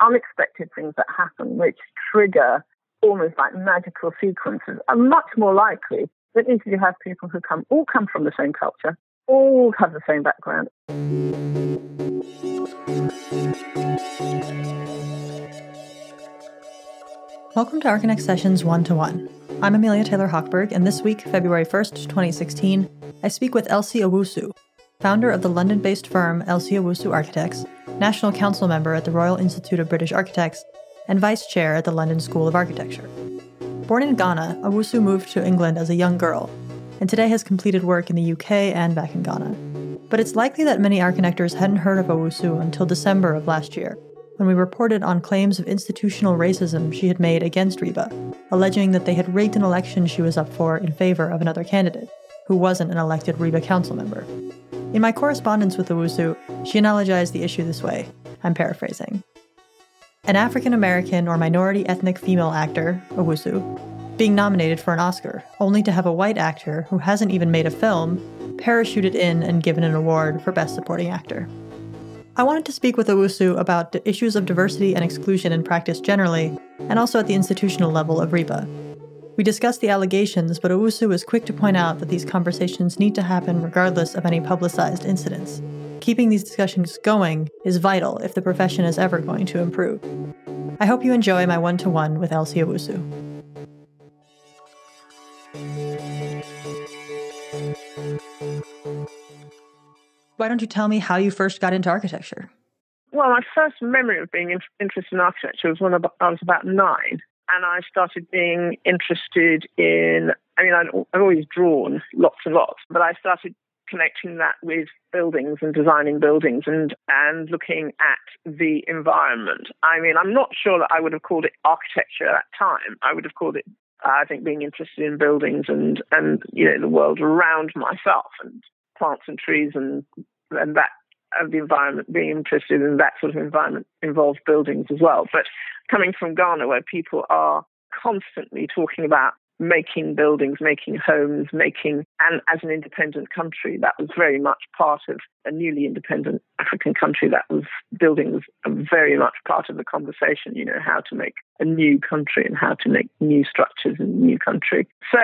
unexpected things that happen which trigger almost like magical sequences are much more likely than if you have people who come all come from the same culture, all have the same background. Welcome to Archinect Sessions 1 to 1. I'm Amelia Taylor Hochberg, and this week, February 1st, 2016, I speak with Elsie Owusu, founder of the London based firm Elsie Owusu Architects, National Council member at the Royal Institute of British Architects, and vice chair at the London School of Architecture. Born in Ghana, Owusu moved to England as a young girl, and today has completed work in the UK and back in Ghana. But it's likely that many Archinectors hadn't heard of Owusu until December of last year, when we reported on claims of institutional racism she had made against RIBA, alleging that they had rigged an election she was up for in favor of another candidate, who wasn't an elected RIBA council member. In my correspondence with Owusu, she analogized the issue this way. I'm paraphrasing. An African American or minority ethnic female actor, Owusu, being nominated for an Oscar, only to have a white actor who hasn't even made a film parachuted in and given an award for Best Supporting Actor. I wanted to speak with Owusu about the issues of diversity and exclusion in practice generally, and also at the institutional level of RIBA. We discussed the allegations, but Owusu is quick to point out that these conversations need to happen regardless of any publicized incidents. Keeping these discussions going is vital if the profession is ever going to improve. I hope you enjoy my one to one with Elsie Owusu. Why don't you tell me how you first got into architecture? Well, my first memory of being in- interested in architecture was when I was about nine, and I started being interested in. I mean, I've always drawn lots and lots, but I started connecting that with buildings and designing buildings and and looking at the environment. I mean, I'm not sure that I would have called it architecture at that time. I would have called it uh, I think being interested in buildings and and you know the world around myself and plants and trees and and that of the environment, being interested in that sort of environment involves buildings as well. But coming from Ghana, where people are constantly talking about making buildings, making homes, making, and as an independent country, that was very much part of a newly independent African country. That was building was very much part of the conversation, you know, how to make a new country and how to make new structures in a new country. So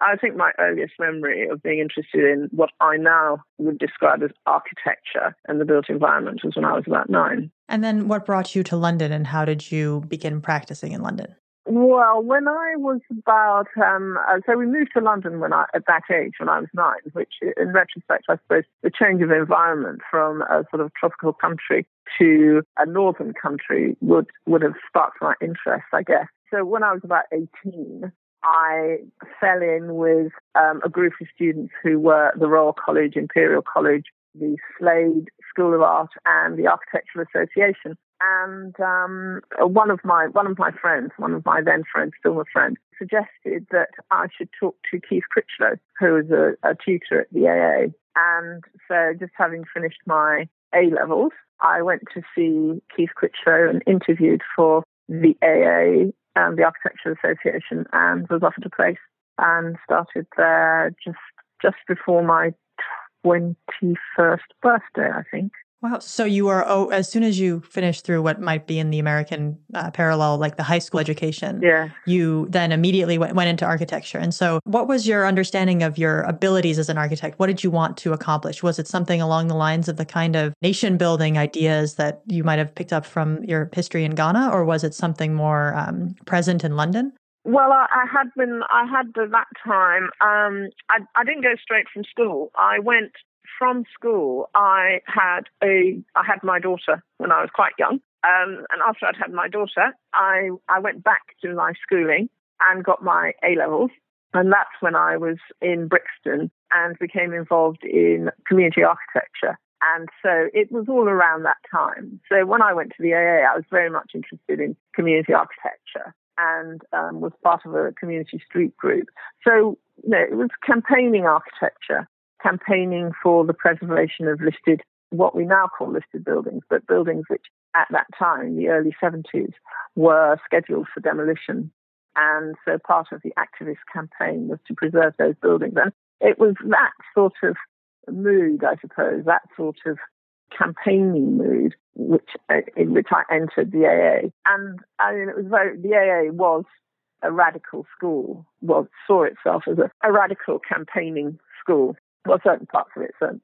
I think my earliest memory of being interested in what I now would describe as architecture and the built environment was when I was about nine. And then what brought you to London and how did you begin practicing in London? Well, when I was about, um, uh, so we moved to London when I, at that age, when I was nine, which in retrospect, I suppose the change of environment from a sort of tropical country to a northern country would, would have sparked my interest, I guess. So when I was about 18, I fell in with um, a group of students who were the Royal College, Imperial College, the Slade School of Art, and the Architectural Association and um, one of my one of my friends, one of my then friends, still a friend, suggested that I should talk to Keith Critchlow, who was a, a tutor at the AA. And so, just having finished my A levels, I went to see Keith Critchlow and interviewed for the AA and the Architectural Association, and was offered a place and started there just just before my 21st birthday, I think. Wow. So you were, oh, as soon as you finished through what might be in the American uh, parallel, like the high school education, yeah. you then immediately went, went into architecture. And so, what was your understanding of your abilities as an architect? What did you want to accomplish? Was it something along the lines of the kind of nation building ideas that you might have picked up from your history in Ghana, or was it something more um, present in London? Well, I, I, had been, I had at that time, um, I, I didn't go straight from school. I went from school, I had a I had my daughter when I was quite young, um, and after I'd had my daughter, I I went back to my schooling and got my A levels, and that's when I was in Brixton and became involved in community architecture. And so it was all around that time. So when I went to the AA, I was very much interested in community architecture and um, was part of a community street group. So you know, it was campaigning architecture campaigning for the preservation of listed, what we now call listed buildings, but buildings which at that time, the early 70s, were scheduled for demolition. And so part of the activist campaign was to preserve those buildings. And it was that sort of mood, I suppose, that sort of campaigning mood, which uh, in which I entered the AA. And I mean, it was very the AA was a radical school. Well, saw itself as a, a radical campaigning school. Well, certain parts of it, certainly.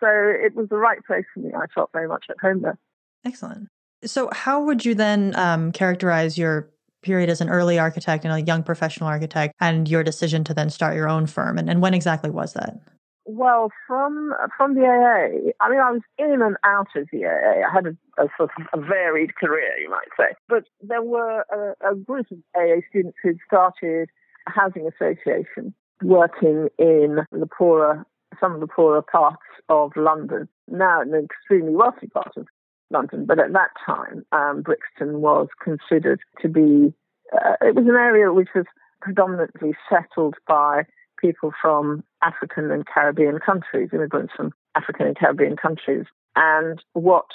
So it was the right place for me. I felt very much at home there. Excellent. So, how would you then um, characterize your period as an early architect and a young professional architect and your decision to then start your own firm? And, and when exactly was that? Well, from from the AA, I mean, I was in and out of the AA. I had a, a sort of a varied career, you might say. But there were a, a group of AA students who'd started a housing association working in the poorer, some of the poorer parts of London. Now, an extremely wealthy part of London, but at that time, um, Brixton was considered to be. Uh, it was an area which was predominantly settled by people from African and Caribbean countries, immigrants from African and Caribbean countries. And what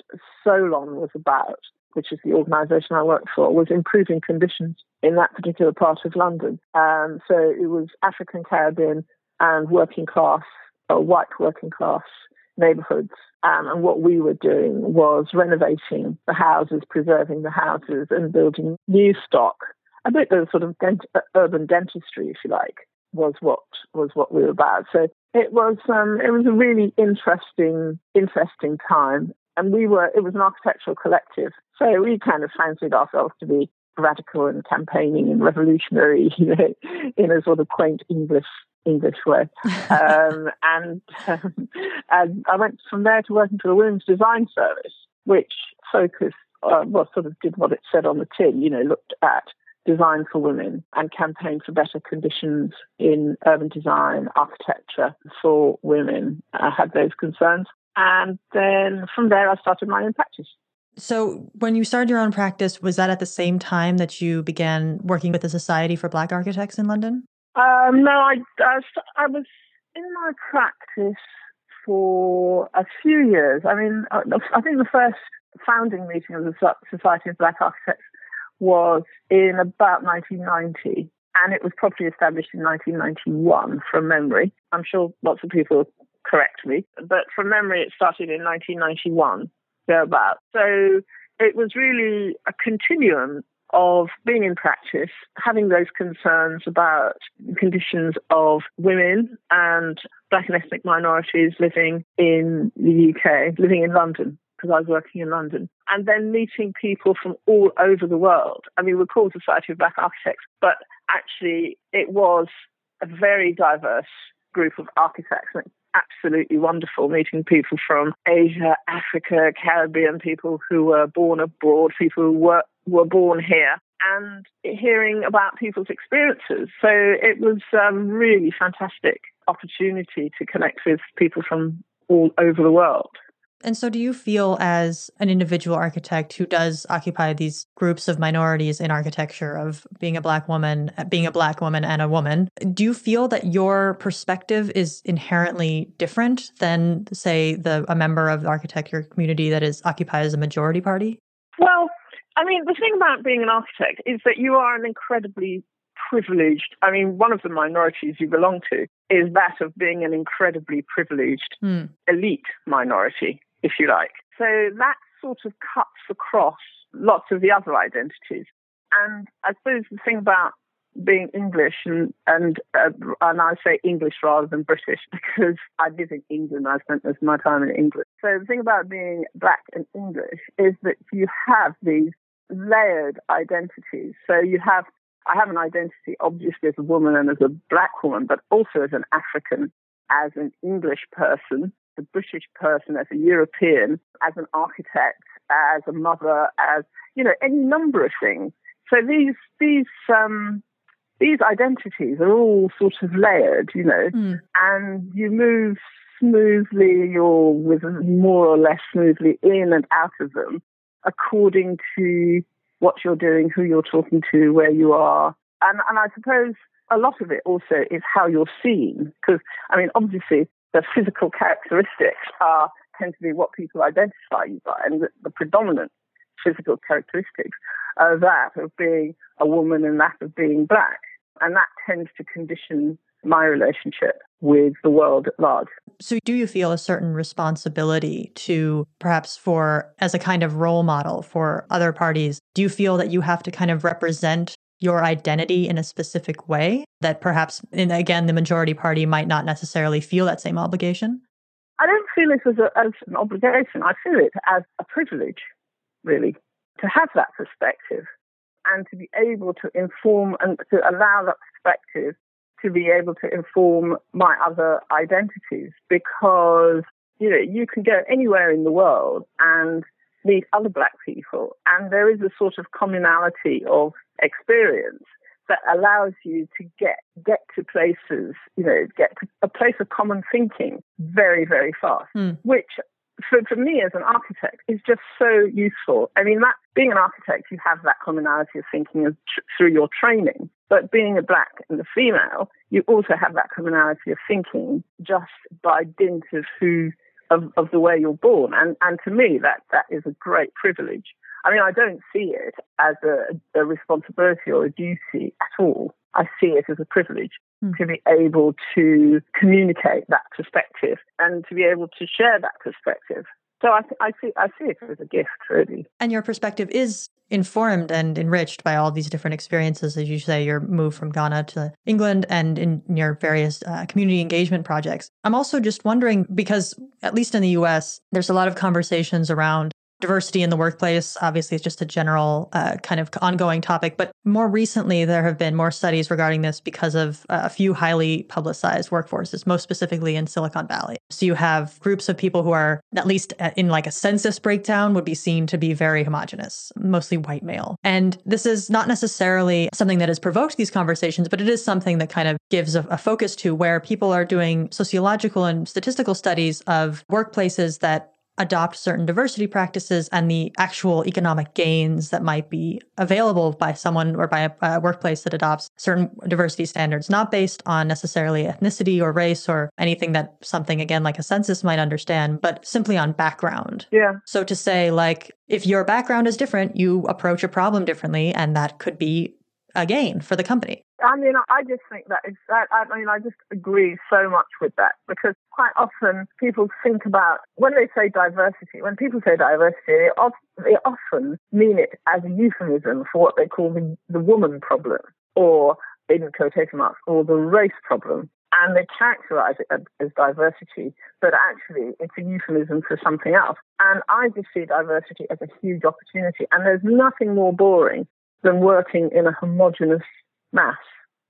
Solon was about, which is the organisation I worked for, was improving conditions in that particular part of London. Um, so it was African, Caribbean, and working class, or white working class neighbourhoods. Um, and what we were doing was renovating the houses, preserving the houses, and building new stock. A bit of sort of dent- urban dentistry, if you like was what was what we were about. So it was um, it was a really interesting interesting time, and we were it was an architectural collective. So we kind of fancied ourselves to be radical and campaigning and revolutionary, you know, in a sort of quaint English English way. Um, and, um, and I went from there to working for the Women's Design Service, which focused, uh, well, sort of did what it said on the tin, you know, looked at design for women and campaign for better conditions in urban design, architecture for women. I had those concerns. And then from there, I started my own practice. So, when you started your own practice, was that at the same time that you began working with the Society for Black Architects in London? Um, no, I, I, I was in my practice for a few years. I mean, I think the first founding meeting of the Society of Black Architects was in about 1990, and it was properly established in 1991 from memory. I'm sure lots of people correct me, but from memory, it started in 1991, thereabouts. So it was really a continuum of being in practice, having those concerns about conditions of women and black and ethnic minorities living in the UK, living in London because I was working in London, and then meeting people from all over the world. I mean, we're called Society of Black Architects, but actually it was a very diverse group of architects and absolutely wonderful meeting people from Asia, Africa, Caribbean, people who were born abroad, people who were, were born here, and hearing about people's experiences. So it was a really fantastic opportunity to connect with people from all over the world. And so, do you feel as an individual architect who does occupy these groups of minorities in architecture, of being a Black woman, being a Black woman and a woman, do you feel that your perspective is inherently different than, say, the a member of the architecture community that is occupied as a majority party? Well, I mean, the thing about being an architect is that you are an incredibly privileged. I mean, one of the minorities you belong to is that of being an incredibly privileged mm. elite minority if you like. So that sort of cuts across lots of the other identities. And I suppose the thing about being English and and uh, and I say English rather than British because I live in England. I spent most of my time in England. So the thing about being black and English is that you have these layered identities. So you have I have an identity obviously as a woman and as a black woman, but also as an African, as an English person, a British person, as a European, as an architect, as a mother, as you know, any number of things. So these these um, these identities are all sort of layered, you know, mm. and you move smoothly or with more or less smoothly in and out of them according to what you're doing, who you're talking to, where you are. And, and I suppose a lot of it also is how you're seen. Because, I mean, obviously, the physical characteristics are tend to be what people identify you by, and the, the predominant physical characteristics are that of being a woman and that of being black, and that tends to condition my relationship with the world at large. So, do you feel a certain responsibility to perhaps for as a kind of role model for other parties? Do you feel that you have to kind of represent your identity in a specific way that perhaps, and again, the majority party might not necessarily feel that same obligation? I don't feel it as, a, as an obligation. I feel it as a privilege, really, to have that perspective and to be able to inform and to allow that perspective to be able to inform my other identities because, you know, you can go anywhere in the world and meet other black people and there is a sort of commonality of experience that allows you to get get to places, you know, get to a place of common thinking very, very fast, mm. which for, for me as an architect is just so useful. I mean, that being an architect, you have that commonality of thinking tr- through your training. But being a black and a female, you also have that commonality of thinking just by dint of who of, of the way you're born. And and to me that that is a great privilege. I mean, I don't see it as a, a responsibility or a duty at all. I see it as a privilege mm. to be able to communicate that perspective and to be able to share that perspective. So I, I see I see it as a gift, really. And your perspective is informed and enriched by all these different experiences, as you say, your move from Ghana to England and in your various uh, community engagement projects. I'm also just wondering because, at least in the US, there's a lot of conversations around diversity in the workplace. Obviously is just a general uh, kind of ongoing topic but more recently there have been more studies regarding this because of uh, a few highly publicized workforces most specifically in silicon valley. So you have groups of people who are at least uh, in like a census breakdown would be seen to be very homogenous mostly white male. And this is not necessarily something that has provoked these conversations but it is something that kind of gives a, a focus to where people are doing sociological and statistical studies of workplaces that adopt certain diversity practices and the actual economic gains that might be available by someone or by a, a, workplace that adopts certain diversity standards, not based on necessarily ethnicity or race or anything that something, again, like a census might understand, but simply on background. Yeah. So to say, like, if your background is different, you approach a problem differently, and that could be a gain for the company. I mean, I just think that is that. I mean, I just agree so much with that because quite often people think about when they say diversity. When people say diversity, they often, they often mean it as a euphemism for what they call the, the woman problem, or in quotation marks, or the race problem. And they characterize it as diversity, but actually it's a euphemism for something else. And I just see diversity as a huge opportunity. And there's nothing more boring than working in a homogenous mass,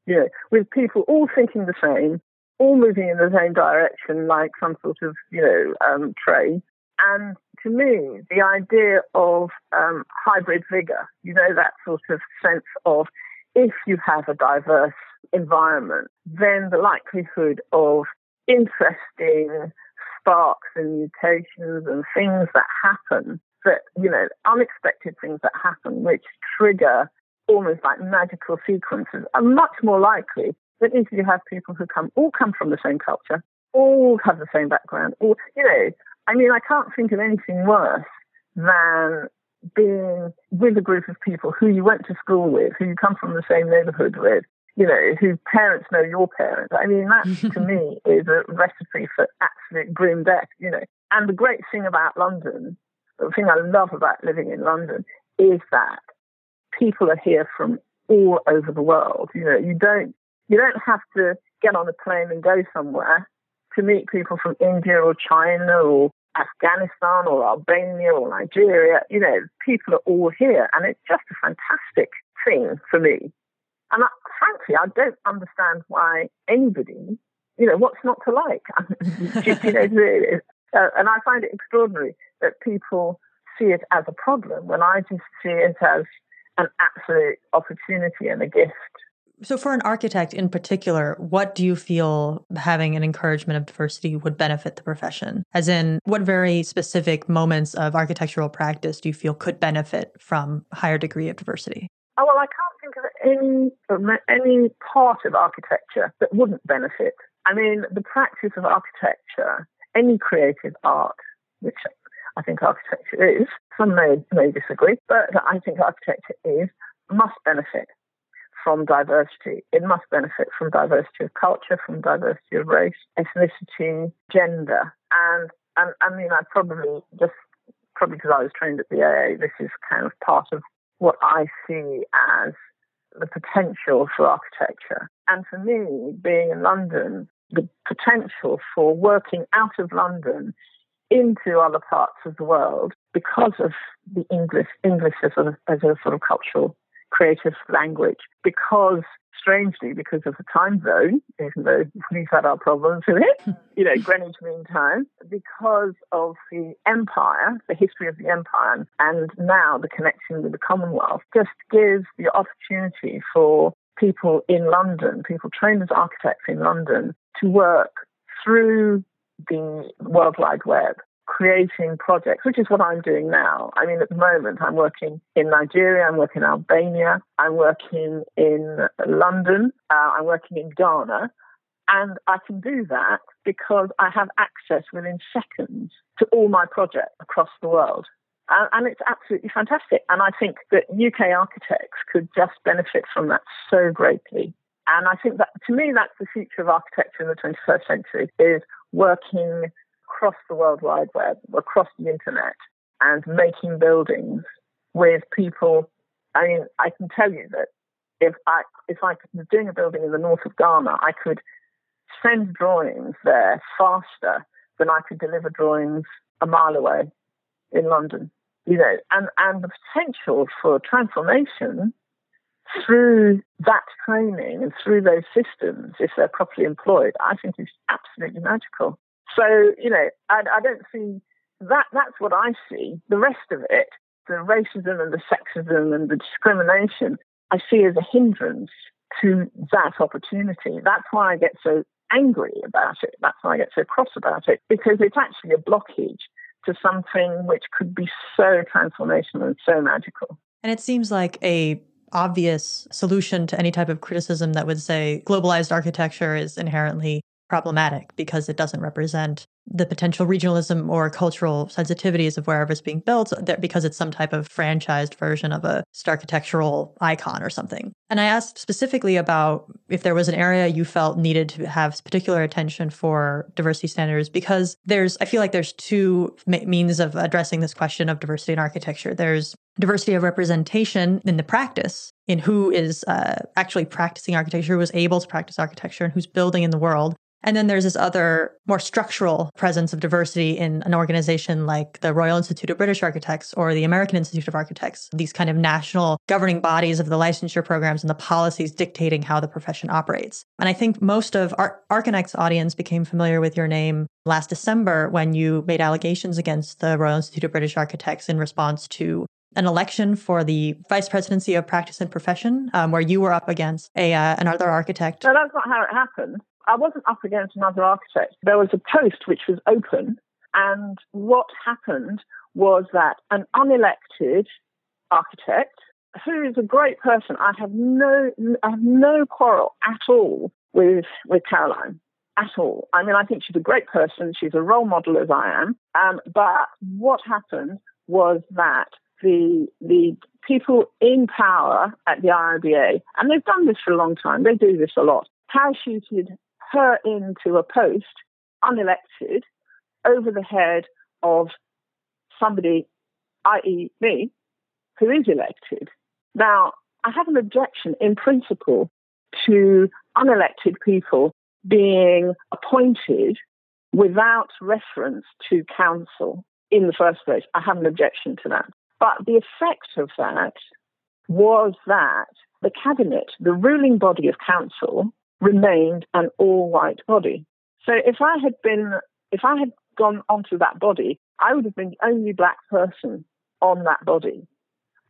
you know, with people all thinking the same, all moving in the same direction, like some sort of, you know, um, train. And to me, the idea of um, hybrid vigor, you know, that sort of sense of if you have a diverse environment, then the likelihood of interesting sparks and mutations and things that happen that, you know, unexpected things that happen, which trigger almost like magical sequences, are much more likely than if you have people who come, all come from the same culture, all have the same background, or, you know, I mean, I can't think of anything worse than being with a group of people who you went to school with, who you come from the same neighborhood with, you know, whose parents know your parents. I mean, that to me is a recipe for absolute grim death, you know. And the great thing about London the thing I love about living in London is that people are here from all over the world. You know, you don't you don't have to get on a plane and go somewhere to meet people from India or China or Afghanistan or Albania or Nigeria. You know, people are all here, and it's just a fantastic thing for me. And I, frankly, I don't understand why anybody, you know, what's not to like. you know, uh, and I find it extraordinary that people see it as a problem when I just see it as an absolute opportunity and a gift. So, for an architect in particular, what do you feel having an encouragement of diversity would benefit the profession? As in, what very specific moments of architectural practice do you feel could benefit from higher degree of diversity? Oh, well, I can't think of any any part of architecture that wouldn't benefit. I mean, the practice of architecture, any creative art, which I think architecture is. Some may, may disagree, but I think architecture is, must benefit from diversity. It must benefit from diversity of culture, from diversity of race, ethnicity, gender. And, and I mean, I probably just, probably because I was trained at the AA, this is kind of part of what I see as the potential for architecture. And for me, being in London, the potential for working out of London into other parts of the world because of the English, English as a, as a sort of cultural creative language, because strangely, because of the time zone, even though we've had our problems with it, you know, Greenwich Mean Time, because of the empire, the history of the empire, and now the connection with the Commonwealth, just gives the opportunity for people in London, people trained as architects in London, to work through the World Wide Web, creating projects, which is what I'm doing now. I mean, at the moment, I'm working in Nigeria, I'm working in Albania, I'm working in London, uh, I'm working in Ghana. And I can do that because I have access within seconds to all my projects across the world. And, and it's absolutely fantastic. And I think that UK architects could just benefit from that so greatly. And I think that to me, that's the future of architecture in the 21st century is working across the World Wide Web, across the internet, and making buildings with people. I mean, I can tell you that if I if I was doing a building in the north of Ghana, I could send drawings there faster than I could deliver drawings a mile away in London. You know, and, and the potential for transformation through that training and through those systems, if they're properly employed, I think is absolutely magical. So, you know, I, I don't see that, that's what I see. The rest of it, the racism and the sexism and the discrimination, I see as a hindrance to that opportunity. That's why I get so angry about it. That's why I get so cross about it, because it's actually a blockage to something which could be so transformational and so magical. And it seems like a obvious solution to any type of criticism that would say globalized architecture is inherently problematic because it doesn't represent the potential regionalism or cultural sensitivities of wherever it's being built because it's some type of franchised version of a architectural icon or something. And I asked specifically about if there was an area you felt needed to have particular attention for diversity standards because there's I feel like there's two means of addressing this question of diversity in architecture. There's diversity of representation in the practice in who is uh, actually practicing architecture, who is able to practice architecture, and who's building in the world. And then there's this other more structural presence of diversity in an organization like the Royal Institute of British Architects or the American Institute of Architects, these kind of national governing bodies of the licensure programs and the policies dictating how the profession operates. And I think most of our Archinect's audience became familiar with your name last December when you made allegations against the Royal Institute of British Architects in response to an election for the vice presidency of practice and profession, um, where you were up against a uh, another architect. No, that's not how it happened. I wasn't up against another architect. There was a post which was open, and what happened was that an unelected architect, who is a great person, I have no, I have no quarrel at all with with Caroline at all. I mean, I think she's a great person. She's a role model as I am. Um, but what happened was that the the people in power at the RIBA, and they've done this for a long time. They do this a lot. Parachuted her into a post, unelected, over the head of somebody, i.e., me, who is elected. Now, I have an objection in principle to unelected people being appointed without reference to council in the first place. I have an objection to that. But the effect of that was that the cabinet, the ruling body of council, remained an all white body. So if I had been, if I had gone onto that body, I would have been the only black person on that body,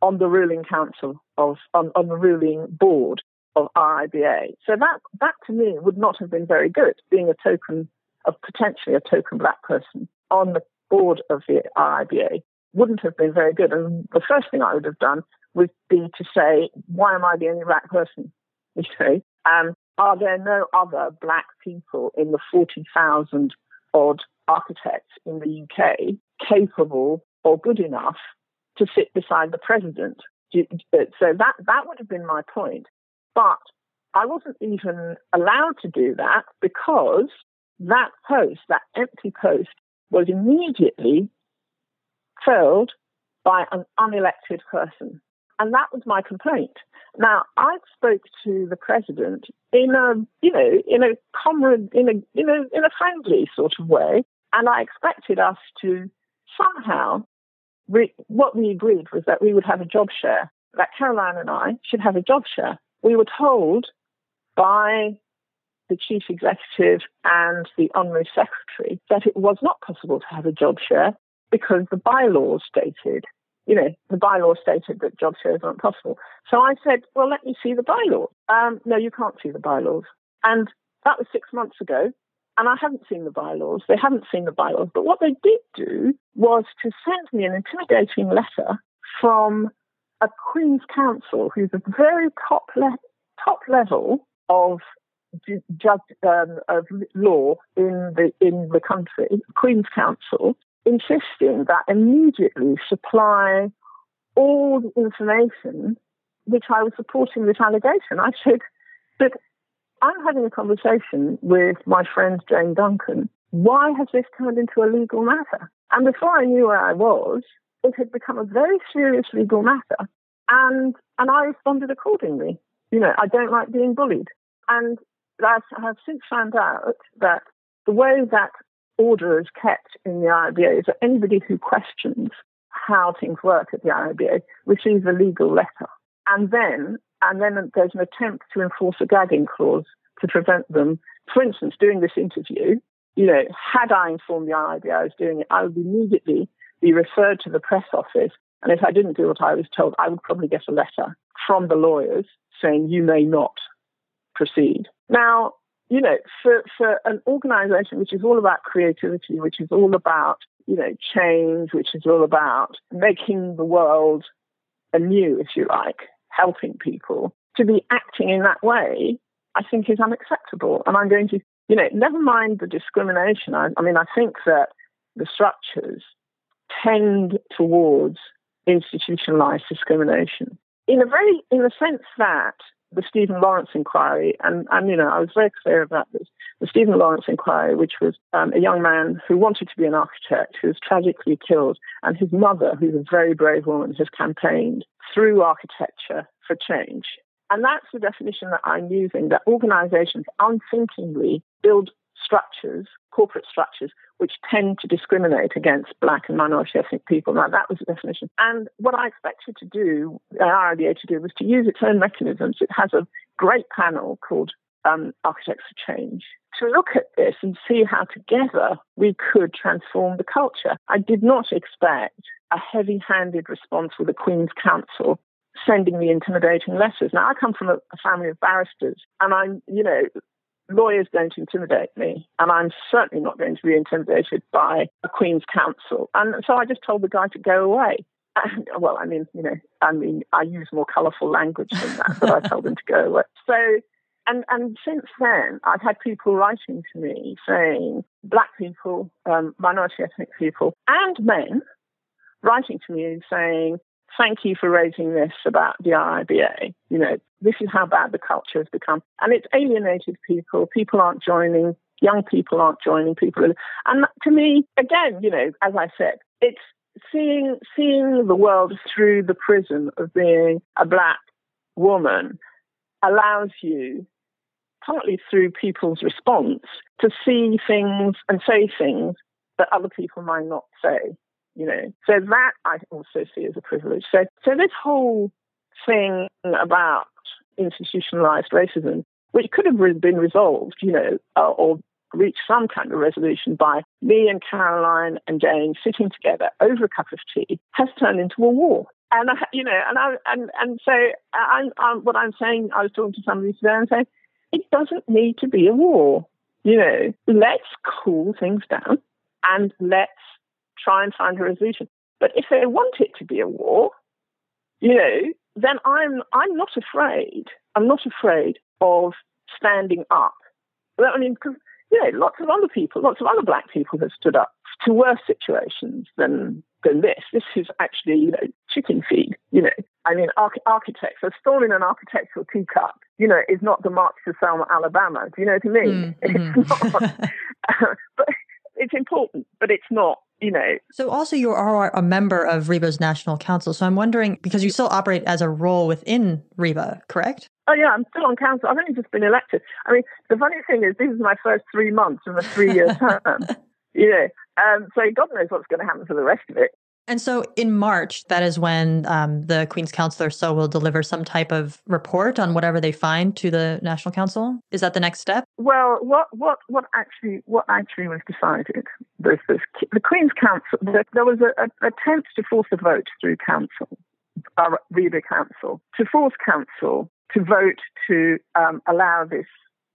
on the ruling council of, on, on the ruling board of RIBA. So that, that to me would not have been very good, being a token of potentially a token black person on the board of the RIBA wouldn't have been very good. And the first thing I would have done would be to say, why am I the only black person? You know, um, are there no other black people in the 40,000 odd architects in the UK capable or good enough to sit beside the president? Uh, so that, that would have been my point. But I wasn't even allowed to do that because that post, that empty post, was immediately filled by an unelected person. And that was my complaint. Now, I spoke to the president in a, you know, in a comrade, in a, in a, in a friendly sort of way, and I expected us to somehow. Re- what we agreed was that we would have a job share. That Caroline and I should have a job share. We were told by the chief executive and the honorary secretary that it was not possible to have a job share because the bylaws stated you know, the bylaw stated that job shares aren't possible. So I said, well, let me see the bylaws. Um, no, you can't see the bylaws. And that was six months ago. And I haven't seen the bylaws. They haven't seen the bylaws. But what they did do was to send me an intimidating letter from a Queen's Counsel, who's a very top, le- top level of judge um, of law in the in the country, Queen's Counsel, insisting that immediately supply all the information which I was supporting this allegation. I said that I'm having a conversation with my friend Jane Duncan. Why has this turned into a legal matter? And before I knew where I was, it had become a very serious legal matter. And and I responded accordingly. You know, I don't like being bullied. And I have since found out that the way that order is kept in the RIBA is that anybody who questions how things work at the RIBA receives a legal letter. And then, and then there's an attempt to enforce a gagging clause to prevent them. For instance, doing this interview, you know, had I informed the RIBA I was doing it, I would immediately be referred to the press office. And if I didn't do what I was told, I would probably get a letter from the lawyers saying you may not proceed. Now, you know, for, for an organization which is all about creativity, which is all about, you know, change, which is all about making the world anew, if you like, helping people, to be acting in that way, I think is unacceptable. And I'm going to, you know, never mind the discrimination. I, I mean, I think that the structures tend towards institutionalized discrimination in a very, in the sense that the Stephen Lawrence inquiry, and, and you know, I was very clear about this. The Stephen Lawrence inquiry, which was um, a young man who wanted to be an architect, who was tragically killed, and his mother, who's a very brave woman, has campaigned through architecture for change. And that's the definition that I'm using that organizations unthinkingly build structures, corporate structures, which tend to discriminate against black and minority ethnic people. Now, that was the definition. And what I expected to do, uh, RIBA to do, was to use its own mechanisms. It has a great panel called um, Architects for Change to look at this and see how together we could transform the culture. I did not expect a heavy handed response with the Queen's Counsel sending me intimidating letters. Now, I come from a, a family of barristers, and I'm, you know, lawyers don't intimidate me, and I'm certainly not going to be intimidated by a Queen's Counsel. And so I just told the guy to go away. And, well, I mean, you know, I mean, I use more colourful language than that, but I told him to go away. So, and and since then, I've had people writing to me saying, black people, um, minority ethnic people, and men writing to me saying, thank you for raising this about the RIBA. You know, this is how bad the culture has become. And it's alienated people. People aren't joining. Young people aren't joining. People are, and to me, again, you know, as I said, it's seeing seeing the world through the prism of being a black woman allows you partly through people's response to see things and say things that other people might not say you know. So that I also see as a privilege. So, so this whole thing about institutionalized racism, which could have been resolved, you know, uh, or reached some kind of resolution by me and Caroline and Jane sitting together over a cup of tea, has turned into a war. And I, you know, and I, and and so I'm, I'm, what I'm saying. I was talking to somebody today and saying it doesn't need to be a war. You know, let's cool things down and let's try and find a resolution. But if they want it to be a war, you know, then I'm I'm not afraid. I'm not afraid of standing up. I mean, because you know, lots of other people, lots of other black people have stood up to worse situations than than this. This is actually, you know, chicken feed. You know, I mean, arch- architects have stolen an architectural teacup you know, is not the march to Selma, Alabama. Do you know what I mean? Mm-hmm. It's not. but it's important, but it's not you know. So also you are a member of RIBA's National Council. So I'm wondering because you still operate as a role within Reba, correct? Oh yeah, I'm still on council. I've only just been elected. I mean, the funny thing is, this is my first three months of a three-year term. You know, um, so God knows what's going to happen for the rest of it. And so in March, that is when um, the Queen's Counselor so will deliver some type of report on whatever they find to the National Council. Is that the next step? Well, what what what actually what actually was decided? This, the Queen's Counsel. There, there was an attempt to force a vote through Council, uh, RIBA Council, to force Council to vote to um, allow this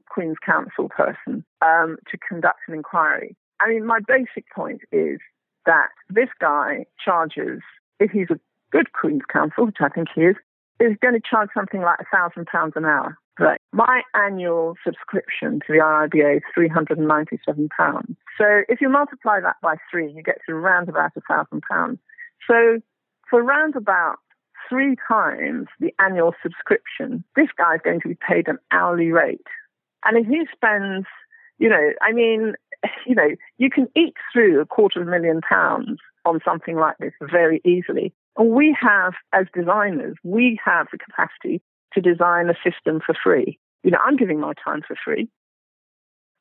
Queen's Counsel person um, to conduct an inquiry. I mean, my basic point is that this guy charges, if he's a good Queen's Counsel, which I think he is, is going to charge something like a thousand pounds an hour. Right. My annual subscription to the RIBA is three hundred and ninety-seven pounds. So if you multiply that by three, you get to around about a thousand pounds. So for round about three times the annual subscription, this guy is going to be paid an hourly rate. And if he spends, you know, I mean, you know, you can eke through a quarter of a million pounds on something like this very easily. And we have, as designers, we have the capacity to design a system for free. You know, I'm giving my time for free.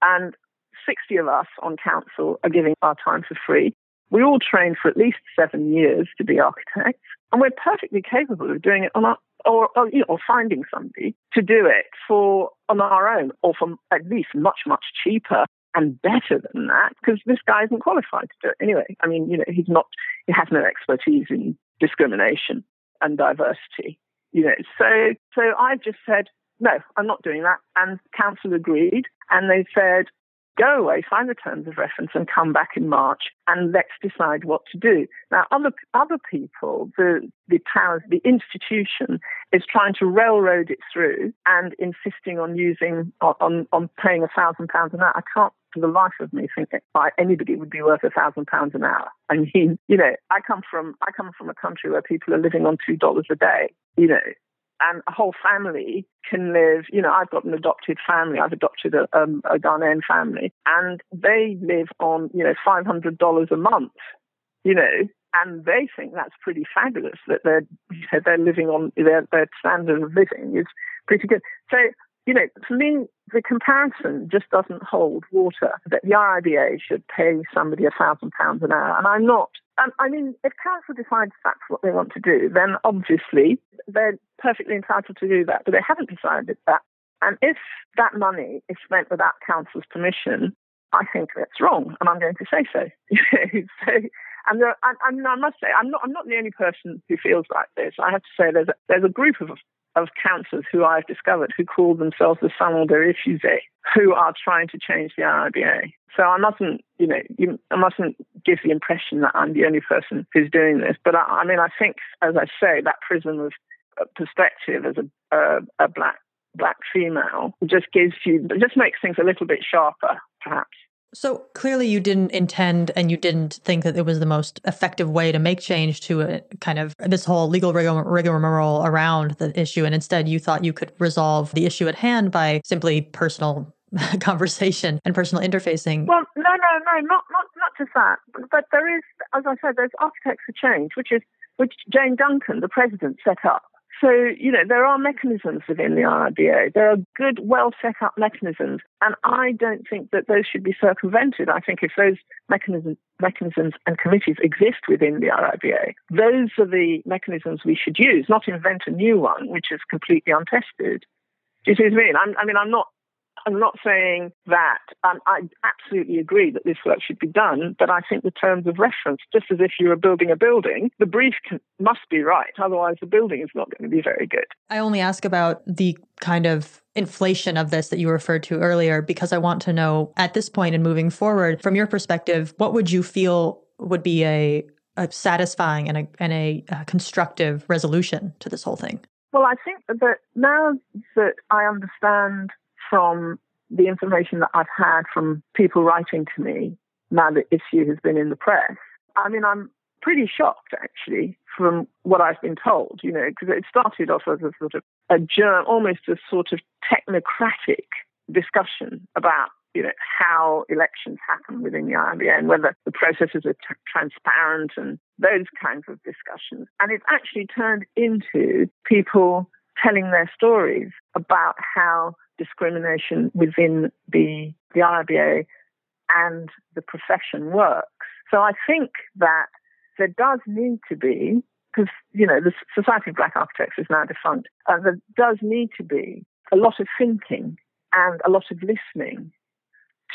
And 60 of us on council are giving our time for free. We all trained for at least seven years to be architects, and we're perfectly capable of doing it on our, or, or, you know, or finding somebody to do it for on our own, or for at least much much cheaper and better than that because this guy isn't qualified to do it anyway. I mean, you know, he's not, he has no expertise in discrimination and diversity, you know. So, so I just said, no, I'm not doing that. And council agreed. And they said, go away, find the terms of reference and come back in March and let's decide what to do. Now, other, other people, the, the powers, the institution is trying to railroad it through and insisting on using, on, on paying a thousand pounds an hour. I can't for the life of me think that anybody would be worth a thousand pounds an hour. I mean, you know, I come from, I come from a country where people are living on $2 a day, you know, and a whole family can live. You know, I've got an adopted family. I've adopted a, um, a Ghanaian family, and they live on you know five hundred dollars a month. You know, and they think that's pretty fabulous that they're you know, they're living on their their standard of living is pretty good. So you know, for me, the comparison just doesn't hold water. That the RIBA should pay somebody a thousand pounds an hour, and I'm not I mean, if council decides that's what they want to do, then obviously they're perfectly entitled to do that, but they haven't decided that. And if that money is spent without council's permission, I think that's wrong, and I'm going to say so. so and there, I, I, I must say, I'm not, I'm not the only person who feels like this. I have to say, there's a, there's a group of of councillors who I've discovered who call themselves the Salon de Refusés, who are trying to change the RIBA. So I mustn't, you know, you, I mustn't give the impression that I'm the only person who's doing this. But I, I mean, I think, as I say, that prism of perspective as a, a black black female just gives you, just makes things a little bit sharper, perhaps. So clearly, you didn't intend and you didn't think that it was the most effective way to make change to a kind of this whole legal rigmarole around the issue. And instead, you thought you could resolve the issue at hand by simply personal conversation and personal interfacing. Well, no, no, no, not not not just that. But there is, as I said, there's Architects for Change, which is which Jane Duncan, the president, set up so, you know, there are mechanisms within the RIBA. There are good, well set up mechanisms. And I don't think that those should be circumvented. I think if those mechanisms, mechanisms and committees exist within the RIBA, those are the mechanisms we should use, not invent a new one which is completely untested. Do you see what I mean? I'm, I mean, I'm not I'm not saying that. Um, I absolutely agree that this work should be done, but I think the terms of reference, just as if you were building a building, the brief can, must be right. Otherwise, the building is not going to be very good. I only ask about the kind of inflation of this that you referred to earlier because I want to know at this point and moving forward, from your perspective, what would you feel would be a, a satisfying and a, and a, a constructive resolution to this whole thing? Well, I think that now that I understand from the information that I've had from people writing to me now the issue has been in the press. I mean, I'm pretty shocked actually from what I've been told, you know, because it started off as a sort of a germ, almost a sort of technocratic discussion about you know, how elections happen within the RIBA and whether the processes are t- transparent and those kinds of discussions. And it's actually turned into people telling their stories about how discrimination within the, the RIBA and the profession works. So I think that there does need to be, because, you know, the Society of Black Architects is now defunct, uh, there does need to be a lot of thinking and a lot of listening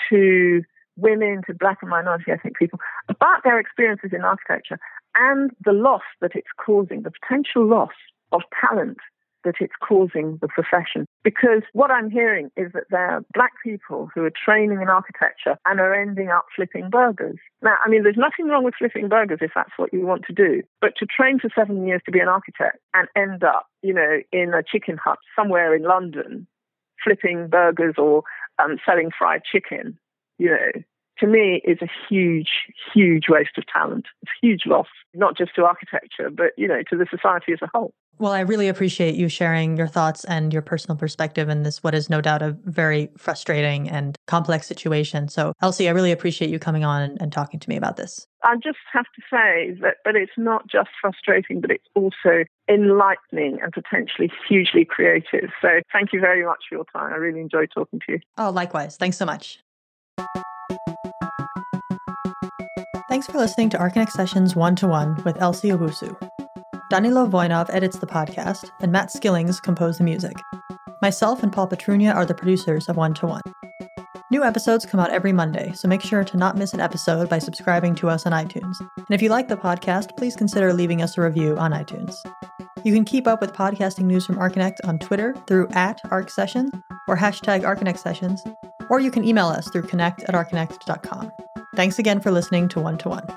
to women, to black and minority ethnic people about their experiences in architecture and the loss that it's causing, the potential loss of talent that it's causing the profession. Because what I'm hearing is that there are black people who are training in architecture and are ending up flipping burgers. Now, I mean, there's nothing wrong with flipping burgers if that's what you want to do. But to train for seven years to be an architect and end up, you know, in a chicken hut somewhere in London, flipping burgers or um, selling fried chicken, you know, to me is a huge, huge waste of talent. It's a huge loss, not just to architecture, but, you know, to the society as a whole. Well, I really appreciate you sharing your thoughts and your personal perspective in this, what is no doubt a very frustrating and complex situation. So, Elsie, I really appreciate you coming on and, and talking to me about this. I just have to say that, but it's not just frustrating, but it's also enlightening and potentially hugely creative. So, thank you very much for your time. I really enjoyed talking to you. Oh, likewise. Thanks so much. Thanks for listening to Archinect Sessions One to One with Elsie Owusu. Danilo Voinov edits the podcast, and Matt Skillings composed the music. Myself and Paul Petrunia are the producers of One to One. New episodes come out every Monday, so make sure to not miss an episode by subscribing to us on iTunes. And if you like the podcast, please consider leaving us a review on iTunes. You can keep up with podcasting news from Archinect on Twitter through at ArcSessions or hashtag Archinect Sessions, or you can email us through connect at archinect.com. Thanks again for listening to One to One.